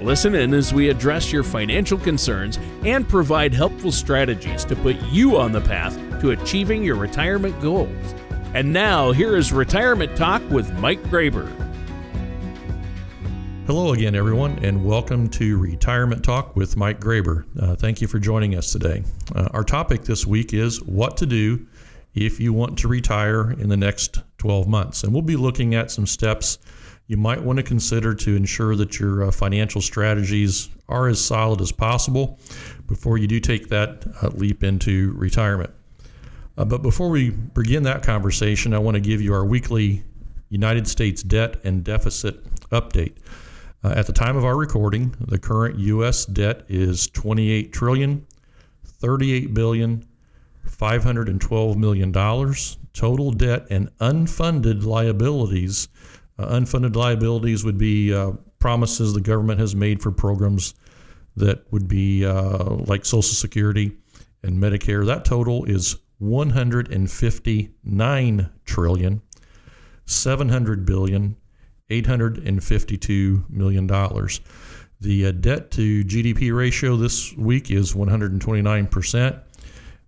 Listen in as we address your financial concerns and provide helpful strategies to put you on the path to achieving your retirement goals. And now, here is Retirement Talk with Mike Graber. Hello again, everyone, and welcome to Retirement Talk with Mike Graber. Uh, thank you for joining us today. Uh, our topic this week is what to do if you want to retire in the next 12 months. And we'll be looking at some steps you might want to consider to ensure that your uh, financial strategies are as solid as possible before you do take that uh, leap into retirement. Uh, but before we begin that conversation, I want to give you our weekly United States debt and deficit update. Uh, at the time of our recording, the current U.S. debt is 28 trillion, 38 billion, 512 million dollars. Total debt and unfunded liabilities uh, unfunded liabilities would be uh, promises the government has made for programs that would be uh, like Social Security and Medicare. That total is 159 trillion, 700 billion, 852 million dollars. The uh, debt to GDP ratio this week is 129 percent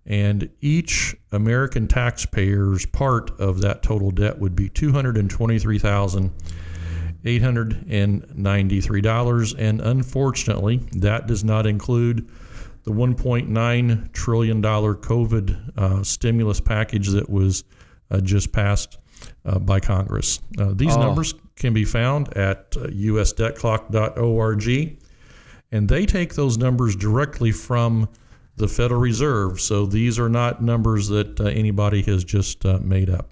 and each American taxpayer's part of that total debt would be $223,893. And unfortunately, that does not include the $1.9 trillion COVID uh, stimulus package that was uh, just passed uh, by Congress. Uh, these oh. numbers can be found at uh, usdebtclock.org, and they take those numbers directly from the Federal Reserve. So these are not numbers that uh, anybody has just uh, made up.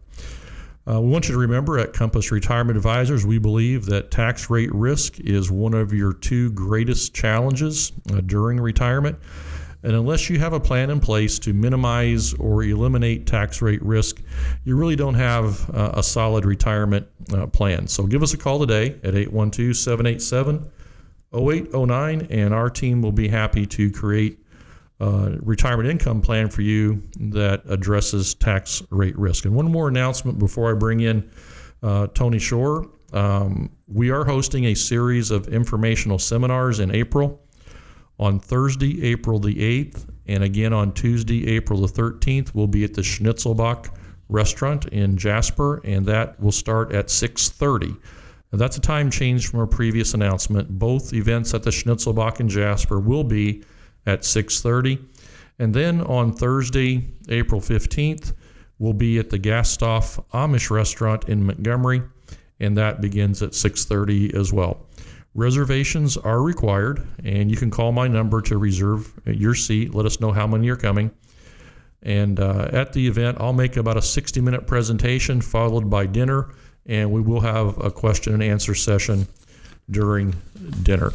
Uh, we want you to remember at Compass Retirement Advisors, we believe that tax rate risk is one of your two greatest challenges uh, during retirement. And unless you have a plan in place to minimize or eliminate tax rate risk, you really don't have uh, a solid retirement uh, plan. So give us a call today at 812 787 0809, and our team will be happy to create uh, retirement income plan for you that addresses tax rate risk. And one more announcement before I bring in uh, Tony Shore. Um, we are hosting a series of informational seminars in April on Thursday, April the 8th, and again on Tuesday, April the 13th. We'll be at the Schnitzelbank restaurant in Jasper, and that will start at 630. Now, that's a time change from our previous announcement. Both events at the Schnitzelbank in Jasper will be at 6:30. And then on Thursday, April 15th, we'll be at the Gasthof Amish restaurant in Montgomery, and that begins at 6:30 as well. Reservations are required, and you can call my number to reserve your seat. Let us know how many are coming. And uh, at the event, I'll make about a 60 minute presentation followed by dinner, and we will have a question and answer session during dinner.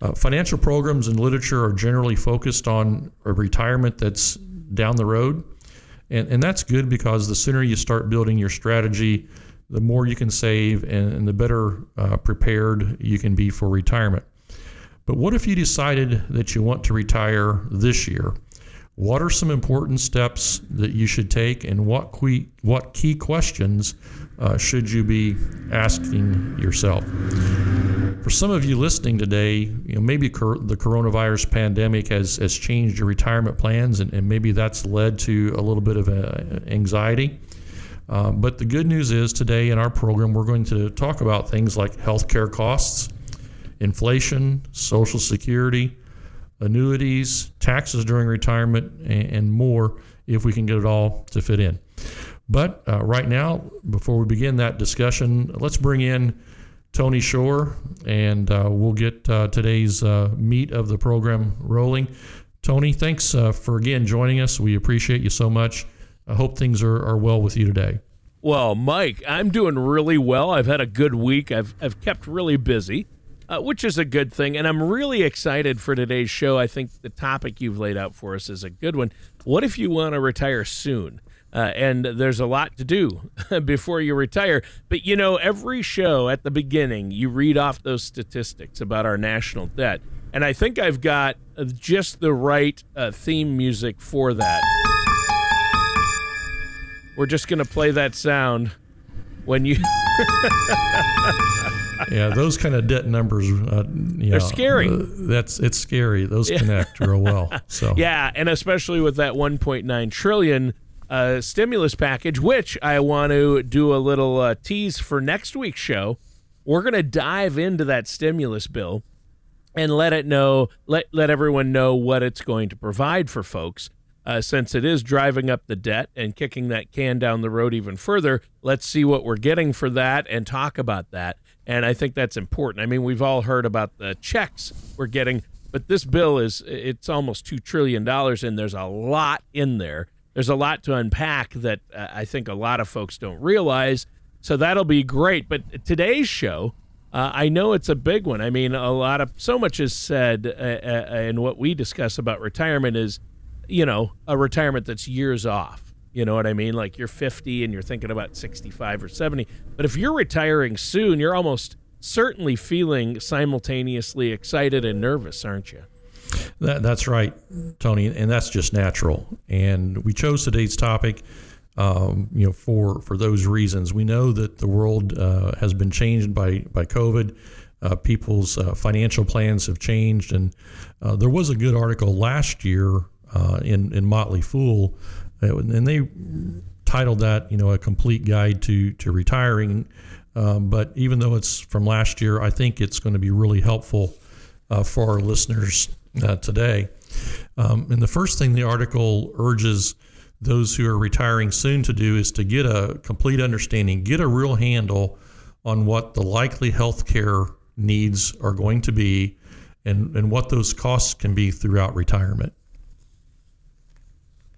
Uh, financial programs and literature are generally focused on a retirement that's down the road. And, and that's good because the sooner you start building your strategy, the more you can save and, and the better uh, prepared you can be for retirement. But what if you decided that you want to retire this year? What are some important steps that you should take, and what key, what key questions uh, should you be asking yourself? For some of you listening today, you know, maybe cor- the coronavirus pandemic has, has changed your retirement plans, and, and maybe that's led to a little bit of uh, anxiety. Uh, but the good news is today in our program, we're going to talk about things like healthcare costs, inflation, Social Security, annuities, taxes during retirement, and, and more if we can get it all to fit in. But uh, right now, before we begin that discussion, let's bring in Tony Shore, and uh, we'll get uh, today's uh, meat of the program rolling. Tony, thanks uh, for again joining us. We appreciate you so much. I hope things are, are well with you today. Well, Mike, I'm doing really well. I've had a good week. I've, I've kept really busy. Uh, which is a good thing. And I'm really excited for today's show. I think the topic you've laid out for us is a good one. What if you want to retire soon? Uh, and there's a lot to do before you retire. But you know, every show at the beginning, you read off those statistics about our national debt. And I think I've got uh, just the right uh, theme music for that. We're just going to play that sound when you. yeah, those kind of debt numbers, uh, yeah, they're scary. Uh, that's it's scary. Those connect real well. So yeah, and especially with that 1.9 trillion uh, stimulus package, which I want to do a little uh, tease for next week's show. We're going to dive into that stimulus bill and let it know, let let everyone know what it's going to provide for folks. Uh, since it is driving up the debt and kicking that can down the road even further, let's see what we're getting for that and talk about that. And I think that's important. I mean, we've all heard about the checks we're getting, but this bill is it's almost two trillion dollars, and there's a lot in there. There's a lot to unpack that uh, I think a lot of folks don't realize. So that'll be great. But today's show, uh, I know it's a big one. I mean, a lot of so much is said, uh, uh, and what we discuss about retirement is, you know, a retirement that's years off. You know what I mean? Like you're 50 and you're thinking about 65 or 70. But if you're retiring soon, you're almost certainly feeling simultaneously excited and nervous, aren't you? That, that's right, Tony, and that's just natural. And we chose today's topic um, you know, for for those reasons. We know that the world uh, has been changed by by COVID. Uh, people's uh, financial plans have changed, and uh, there was a good article last year uh, in in Motley Fool, and they titled that you know a complete guide to to retiring. Um, but even though it's from last year, I think it's going to be really helpful for our listeners today. Um, and the first thing the article urges those who are retiring soon to do is to get a complete understanding, get a real handle on what the likely health care needs are going to be and, and what those costs can be throughout retirement.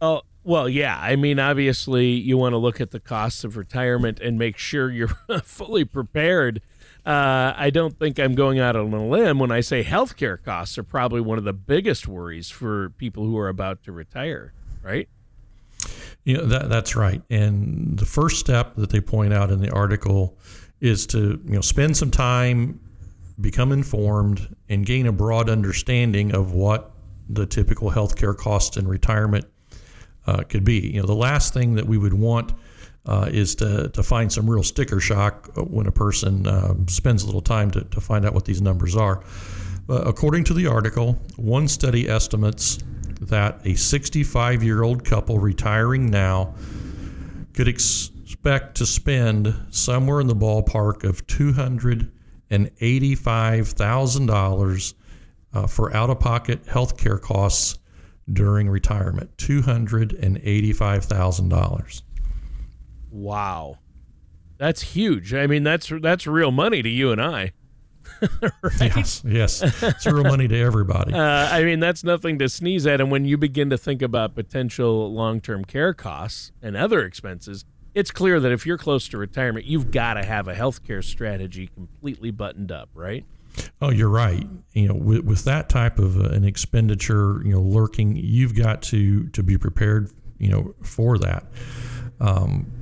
Oh, well, yeah. I mean, obviously, you want to look at the costs of retirement and make sure you're fully prepared. Uh, I don't think I'm going out on a limb when I say healthcare costs are probably one of the biggest worries for people who are about to retire, right? You know, that, that's right. And the first step that they point out in the article is to you know spend some time, become informed, and gain a broad understanding of what the typical healthcare costs in retirement uh, could be. You know, the last thing that we would want uh, is to, to find some real sticker shock when a person uh, spends a little time to, to find out what these numbers are. according to the article, one study estimates that a 65 year old couple retiring now could expect to spend somewhere in the ballpark of $285,000 uh, for out of pocket health care costs during retirement. $285,000. Wow. That's huge. I mean, that's that's real money to you and I. right? Yes, yes. It's real money to everybody. Uh, I mean, that's nothing to sneeze at. And when you begin to think about potential long term care costs and other expenses, it's clear that if you're close to retirement, you've got to have a healthcare strategy completely buttoned up, right? Oh, you're right. You know, with, with that type of uh, an expenditure, you know, lurking, you've got to to be prepared, you know, for that. Um,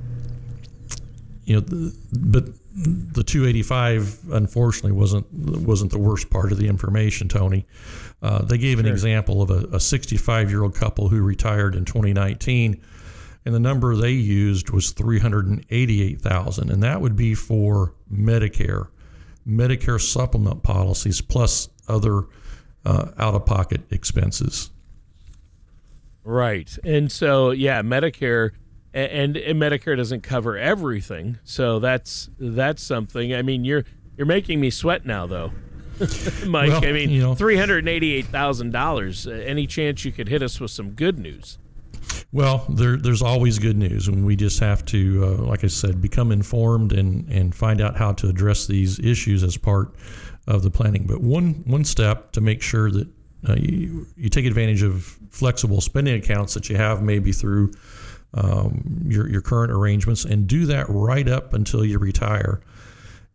you know, but the 285 unfortunately wasn't wasn't the worst part of the information, Tony. Uh, they gave an example of a 65 year old couple who retired in 2019, and the number they used was 388,000, and that would be for Medicare, Medicare supplement policies plus other uh, out of pocket expenses. Right, and so yeah, Medicare and, and Medicare doesn't cover everything. So that's that's something. I mean, you're you're making me sweat now, though, Mike. Well, I mean, you know, three hundred eighty-eight thousand dollars. Any chance you could hit us with some good news? Well, there, there's always good news, and we just have to, uh, like I said, become informed and, and find out how to address these issues as part of the planning. But one one step to make sure that uh, you, you take advantage of flexible spending accounts that you have, maybe through um, your, your current arrangements and do that right up until you retire.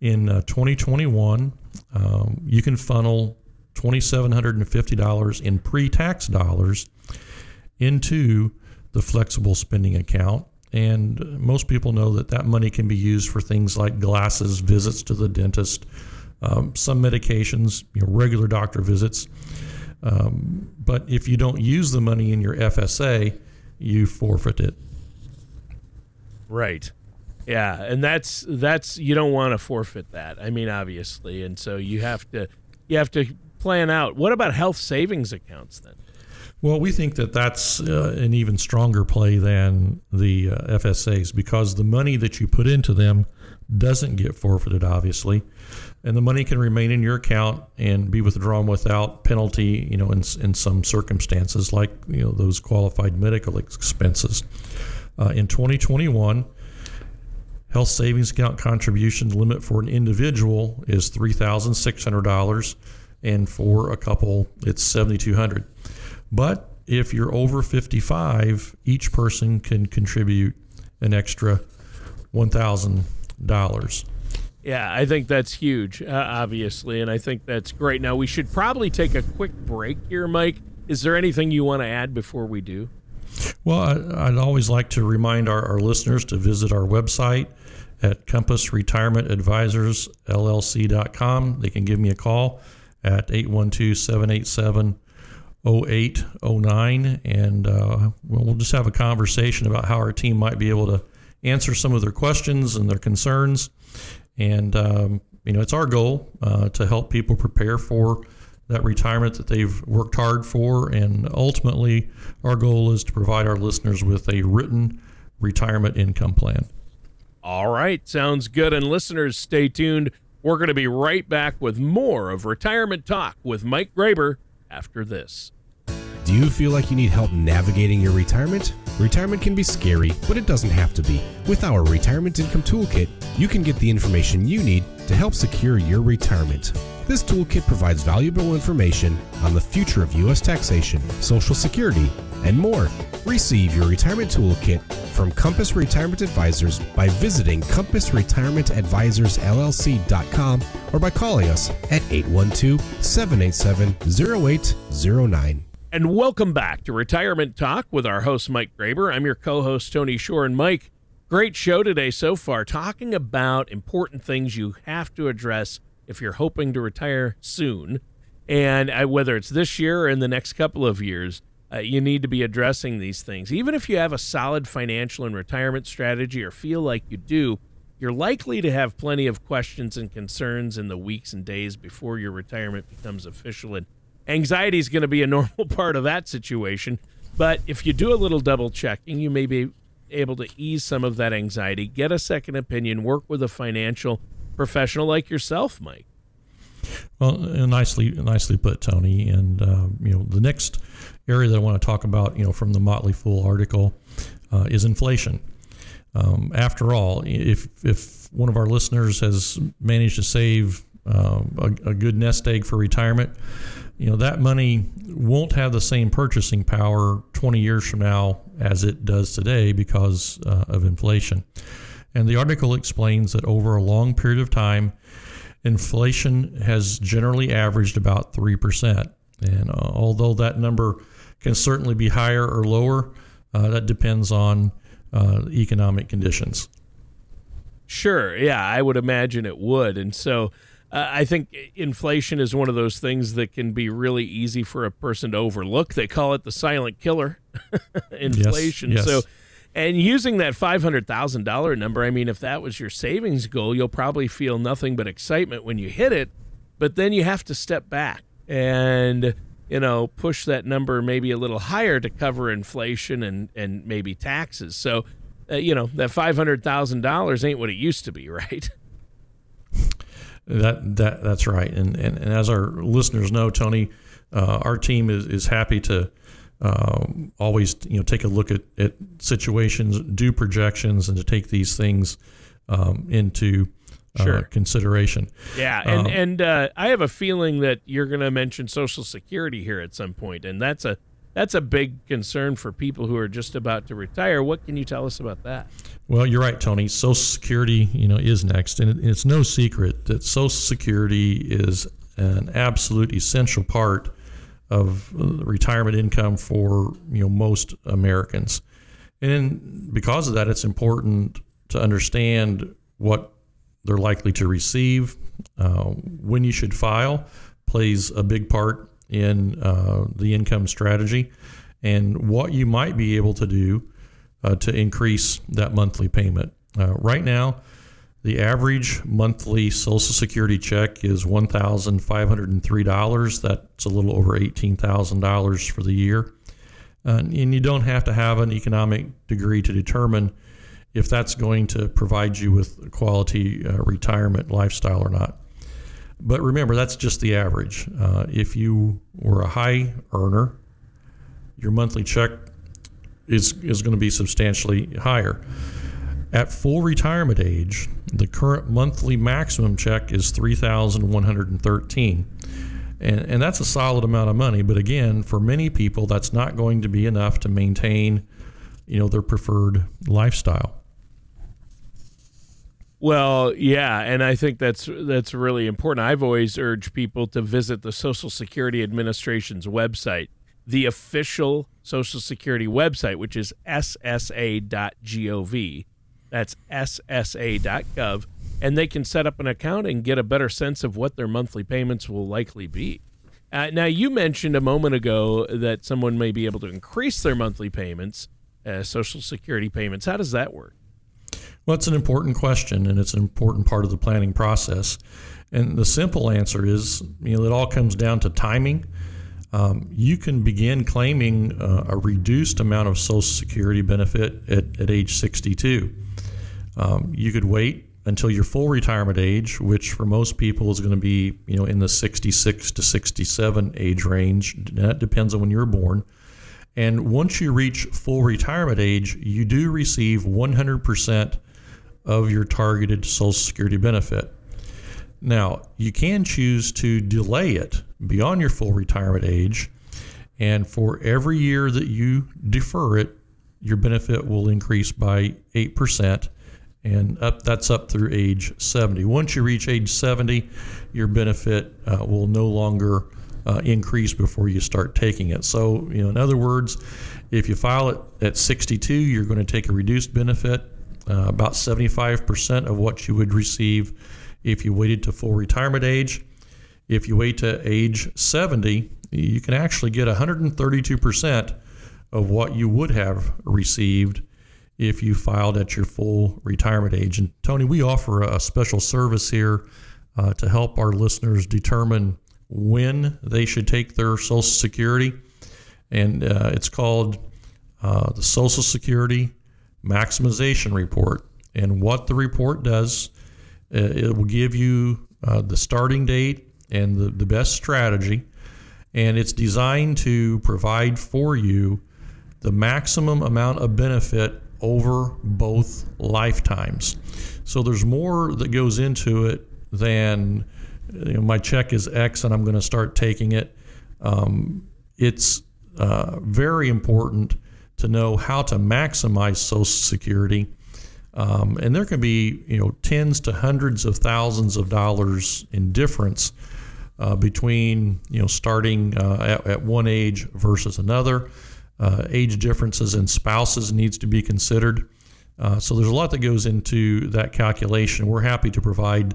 In uh, 2021, um, you can funnel $2,750 in pre tax dollars into the flexible spending account. And most people know that that money can be used for things like glasses, visits to the dentist, um, some medications, you know, regular doctor visits. Um, but if you don't use the money in your FSA, you forfeit it. Right. Yeah, and that's that's you don't want to forfeit that. I mean, obviously, and so you have to you have to plan out. What about health savings accounts then? Well, we think that that's uh, an even stronger play than the uh, FSAs because the money that you put into them doesn't get forfeited, obviously, and the money can remain in your account and be withdrawn without penalty. You know, in in some circumstances, like you know those qualified medical expenses. Uh, in 2021, health savings account contribution limit for an individual is three thousand six hundred dollars, and for a couple, it's seventy two hundred. But if you're over 55, each person can contribute an extra $1,000. Yeah, I think that's huge, uh, obviously, and I think that's great. Now, we should probably take a quick break here, Mike. Is there anything you want to add before we do? Well, I, would always like to remind our, our, listeners to visit our website at Compass Retirement Advisors LLC.com. They can give me a call at 812 787 0809, and uh, we'll just have a conversation about how our team might be able to answer some of their questions and their concerns. And, um, you know, it's our goal uh, to help people prepare for that retirement that they've worked hard for. And ultimately, our goal is to provide our listeners with a written retirement income plan. All right, sounds good. And listeners, stay tuned. We're going to be right back with more of Retirement Talk with Mike Graber after this. Do you feel like you need help navigating your retirement? Retirement can be scary, but it doesn't have to be. With our Retirement Income Toolkit, you can get the information you need to help secure your retirement. This toolkit provides valuable information on the future of U.S. taxation, Social Security, and more. Receive your retirement toolkit from Compass Retirement Advisors by visiting compassretirementadvisorsllc.com or by calling us at 812 787 0809. And welcome back to Retirement Talk with our host, Mike Graber. I'm your co host, Tony Shore. And Mike, great show today so far, talking about important things you have to address if you're hoping to retire soon. And uh, whether it's this year or in the next couple of years, uh, you need to be addressing these things. Even if you have a solid financial and retirement strategy or feel like you do, you're likely to have plenty of questions and concerns in the weeks and days before your retirement becomes official. And Anxiety is going to be a normal part of that situation. But if you do a little double checking, you may be able to ease some of that anxiety, get a second opinion, work with a financial professional like yourself, Mike. Well, nicely, nicely put, Tony. And uh, you know, the next area that I want to talk about, you know, from the Motley Fool article, uh, is inflation. Um, after all, if if one of our listeners has managed to save uh, a, a, good nest egg for retirement, you know that money won't have the same purchasing power 20 years from now as it does today because uh, of inflation. And the article explains that over a long period of time, inflation has generally averaged about 3%. And uh, although that number can certainly be higher or lower, uh, that depends on uh, economic conditions. Sure. Yeah, I would imagine it would. And so, uh, I think inflation is one of those things that can be really easy for a person to overlook. They call it the silent killer, inflation. Yes, yes. So, and using that five hundred thousand dollar number, I mean, if that was your savings goal, you'll probably feel nothing but excitement when you hit it. But then you have to step back and you know push that number maybe a little higher to cover inflation and and maybe taxes. So, uh, you know, that five hundred thousand dollars ain't what it used to be, right? That that that's right. And and, and as our listeners know, Tony, uh, our team is, is happy to uh, always you know take a look at, at situations, do projections, and to take these things um, into uh, sure. consideration. Yeah, and um, and uh, I have a feeling that you're going to mention Social Security here at some point, and that's a That's a big concern for people who are just about to retire. What can you tell us about that? Well, you're right, Tony. Social Security, you know, is next, and it's no secret that Social Security is an absolute essential part of retirement income for you know most Americans. And because of that, it's important to understand what they're likely to receive, uh, when you should file, plays a big part in uh, the income strategy, and what you might be able to do uh, to increase that monthly payment. Uh, right now, the average monthly Social Security check is $1,503. That's a little over $18,000 for the year. Uh, and you don't have to have an economic degree to determine if that's going to provide you with a quality uh, retirement lifestyle or not. But remember, that's just the average. Uh, if you were a high earner, your monthly check is, is going to be substantially higher. At full retirement age, the current monthly maximum check is 3113 and, and that's a solid amount of money. But again, for many people, that's not going to be enough to maintain, you know, their preferred lifestyle. Well, yeah, and I think that's that's really important. I've always urged people to visit the Social Security Administration's website, the official Social Security website, which is ssa.gov. That's ssa.gov, and they can set up an account and get a better sense of what their monthly payments will likely be. Uh, now, you mentioned a moment ago that someone may be able to increase their monthly payments, uh, Social Security payments. How does that work? Well, it's an important question, and it's an important part of the planning process. And the simple answer is, you know, it all comes down to timing. Um, you can begin claiming uh, a reduced amount of Social Security benefit at, at age 62. Um, you could wait until your full retirement age, which for most people is going to be, you know, in the 66 to 67 age range. That depends on when you were born. And once you reach full retirement age, you do receive 100% of your targeted Social Security benefit. Now, you can choose to delay it beyond your full retirement age, and for every year that you defer it, your benefit will increase by 8%, and up, that's up through age 70. Once you reach age 70, your benefit uh, will no longer uh, increase before you start taking it. So, you know, in other words, if you file it at 62, you're going to take a reduced benefit uh, about 75% of what you would receive if you waited to full retirement age. If you wait to age 70, you can actually get 132% of what you would have received if you filed at your full retirement age. And Tony, we offer a special service here uh, to help our listeners determine when they should take their Social Security. And uh, it's called uh, the Social Security maximization report. And what the report does, uh, it will give you uh, the starting date and the, the best strategy. And it's designed to provide for you the maximum amount of benefit over both lifetimes. So there's more that goes into it than you know, my check is X and I'm going to start taking it. Um, it's uh, very important to know how to maximize Social Security. Um, and there can be, you know, tens to hundreds of thousands of dollars in difference uh, between, you know, starting uh, at, at, one age versus another. Uh, age differences in spouses needs to be considered. Uh, so there's a lot that goes into that calculation. We're happy to provide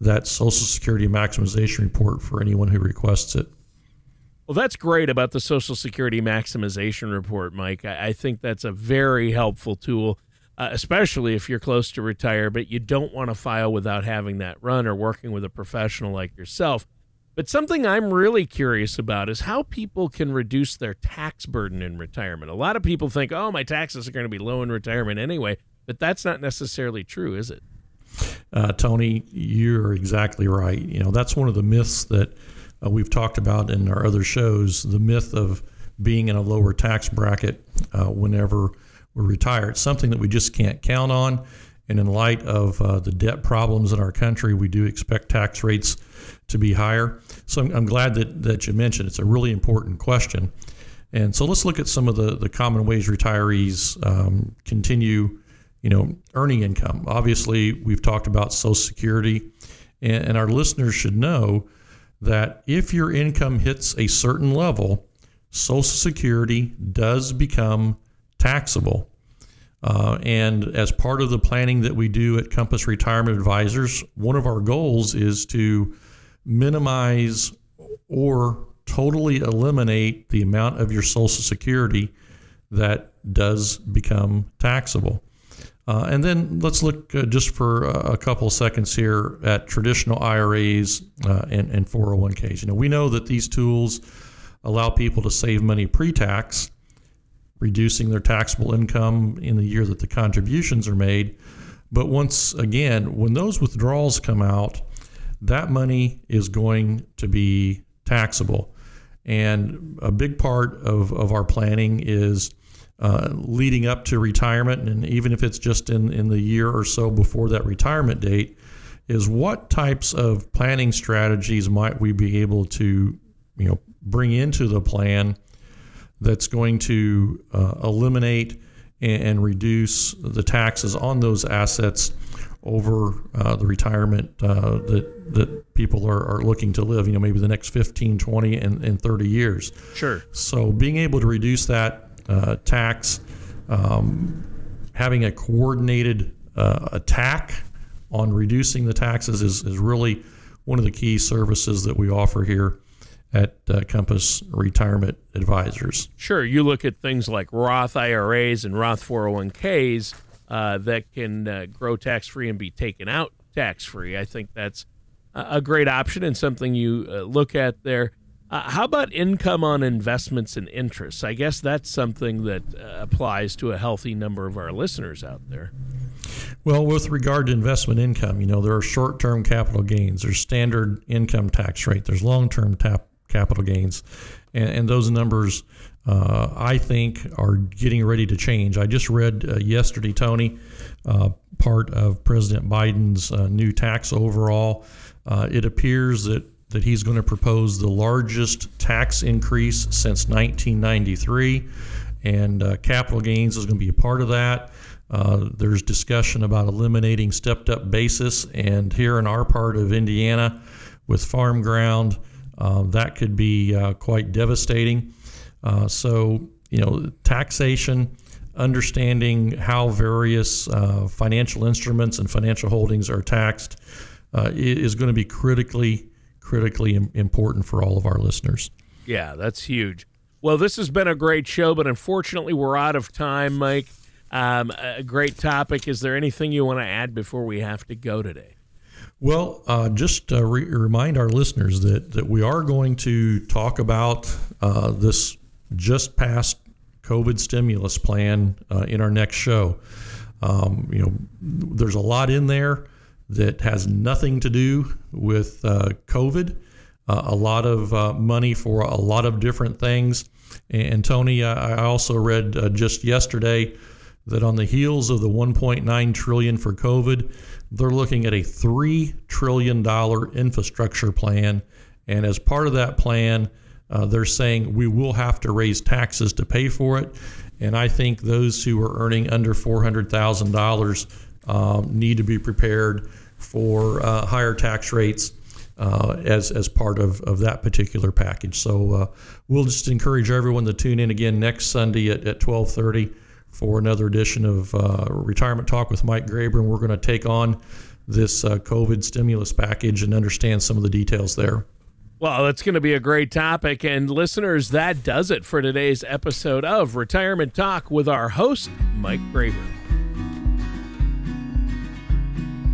that Social Security maximization report for anyone who requests it. Well, that's great about the Social Security maximization report, Mike. I, I think that's a very helpful tool, uh, especially if you're close to retire, but you don't want to file without having that run or working with a professional like yourself. But something I'm really curious about is how people can reduce their tax burden in retirement. A lot of people think, oh, my taxes are going to be low in retirement anyway, but that's not necessarily true, is it? Uh, Tony, you're exactly right. You know, that's one of the myths that uh, we've talked about in our other shows the myth of being in a lower tax bracket uh, whenever we retire. It's something that we just can't count on. And in light of uh, the debt problems in our country, we do expect tax rates to be higher. So I'm, I'm glad that, that you mentioned it's a really important question. And so let's look at some of the, the common ways retirees um, continue, you know, earning income. Obviously, we've talked about Social Security, and, and our listeners should know that if your income hits a certain level, Social Security does become taxable. Uh, and as part of the planning that we do at Compass Retirement Advisors, one of our goals is to minimize or totally eliminate the amount of your Social Security that does become taxable. Uh, and then let's look uh, just for a, couple seconds here at traditional IRAs uh, and, and 401ks. You know, we know that these tools allow people to save money pre-tax, reducing their taxable income in the year that the contributions are made. But once again, when those withdrawals come out, that money is going to be taxable. And a big part of, of our planning is uh, leading up to retirement, and even if it's just in, in the year or so before that retirement date, is what types of planning strategies might we be able to you know bring into the plan that's going to uh, eliminate and, and, reduce the taxes on those assets over uh, the retirement uh, that that people are, are looking to live you know maybe the next 15 20 and, and 30 years? Sure. So being able to reduce that uh, tax um, having a coordinated uh, attack on reducing the taxes is, is really one of the key services that we offer here at uh, Compass Retirement Advisors. Sure, you look at things like Roth IRAs and Roth 401ks uh, that can uh, grow tax free and be taken out tax free. I think that's a great option and something you uh, look at there. Uh, how about income on investments and interests? I guess that's something that uh, applies to a healthy number of our listeners out there. Well, with regard to investment income, you know, there are short term capital gains, there's standard income tax rate, there's long term tap capital gains, and, and those numbers uh, I think are getting ready to change. I just read uh, yesterday, Tony, uh, part of President Biden's uh, new tax overall. Uh, it appears that that he's going to propose the largest tax increase since 1993, and uh, capital gains is going to be a part of that. there's discussion about eliminating stepped up basis, and here in our part of Indiana, with farm ground, uh, that could be uh, quite devastating. Uh, so, you know, taxation, understanding how various uh, financial instruments and financial holdings are taxed uh, is going to be critically, critically important for all of our listeners. Yeah, that's huge. Well, this has been a great show, but unfortunately, we're out of time, Mike. Um, a great topic. Is there anything you want to add before we have to go today? Well, uh, just uh, re- remind our listeners that, that we are going to talk about uh, this just passed COVID stimulus plan uh, in our next show. Um, you know, there's a lot in there that has nothing to do with uh, COVID. Uh, a lot of money for a lot of different things. And, Tony, I also read just yesterday that on the heels of the 1.9 trillion for COVID, they're looking at a $3 trillion infrastructure plan. And as part of that plan, uh, they're saying we will have to raise taxes to pay for it. And I think those who are earning under $400,000 um, need to be prepared for uh, higher tax rates uh, as, as part of, of that particular package. So uh, we'll just encourage everyone to tune in again next Sunday at, at 1230 for another edition of uh, Retirement Talk with Mike Graber, and we're going to take on this uh, COVID stimulus package and understand some of the details there. Well, that's going to be a great topic. And listeners, that does it for today's episode of Retirement Talk with our host, Mike Graber.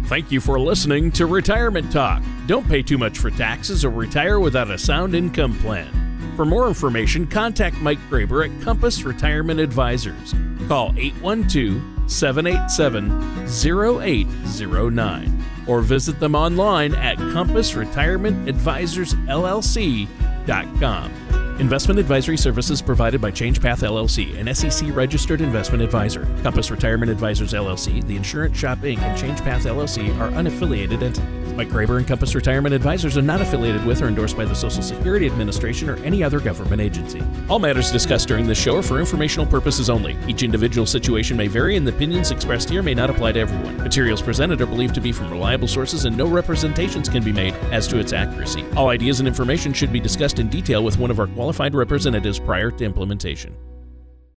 Thank you for listening to Retirement Talk. Don't pay too much for taxes or retire without a sound income plan. For more information, contact Mike Graber at Compass Retirement Advisors. Call 812 787 0809 or visit them online at compassretirementadvisorsllc.com. Investment advisory services provided by ChangePath LLC, an SEC registered investment advisor. Compass Retirement Advisors LLC, the Insurance Shop Inc., and ChangePath LLC are unaffiliated entities. Mike Graber and Compass Retirement Advisors are not affiliated with or endorsed by the Social Security Administration or any other government agency. All matters discussed during this show are for informational purposes only. Each individual situation may vary, and the opinions expressed here may not apply to everyone. Materials presented are believed to be from reliable sources, and no representations can be made as to its accuracy. All ideas and information should be discussed in detail with one of our qualified representatives prior to implementation.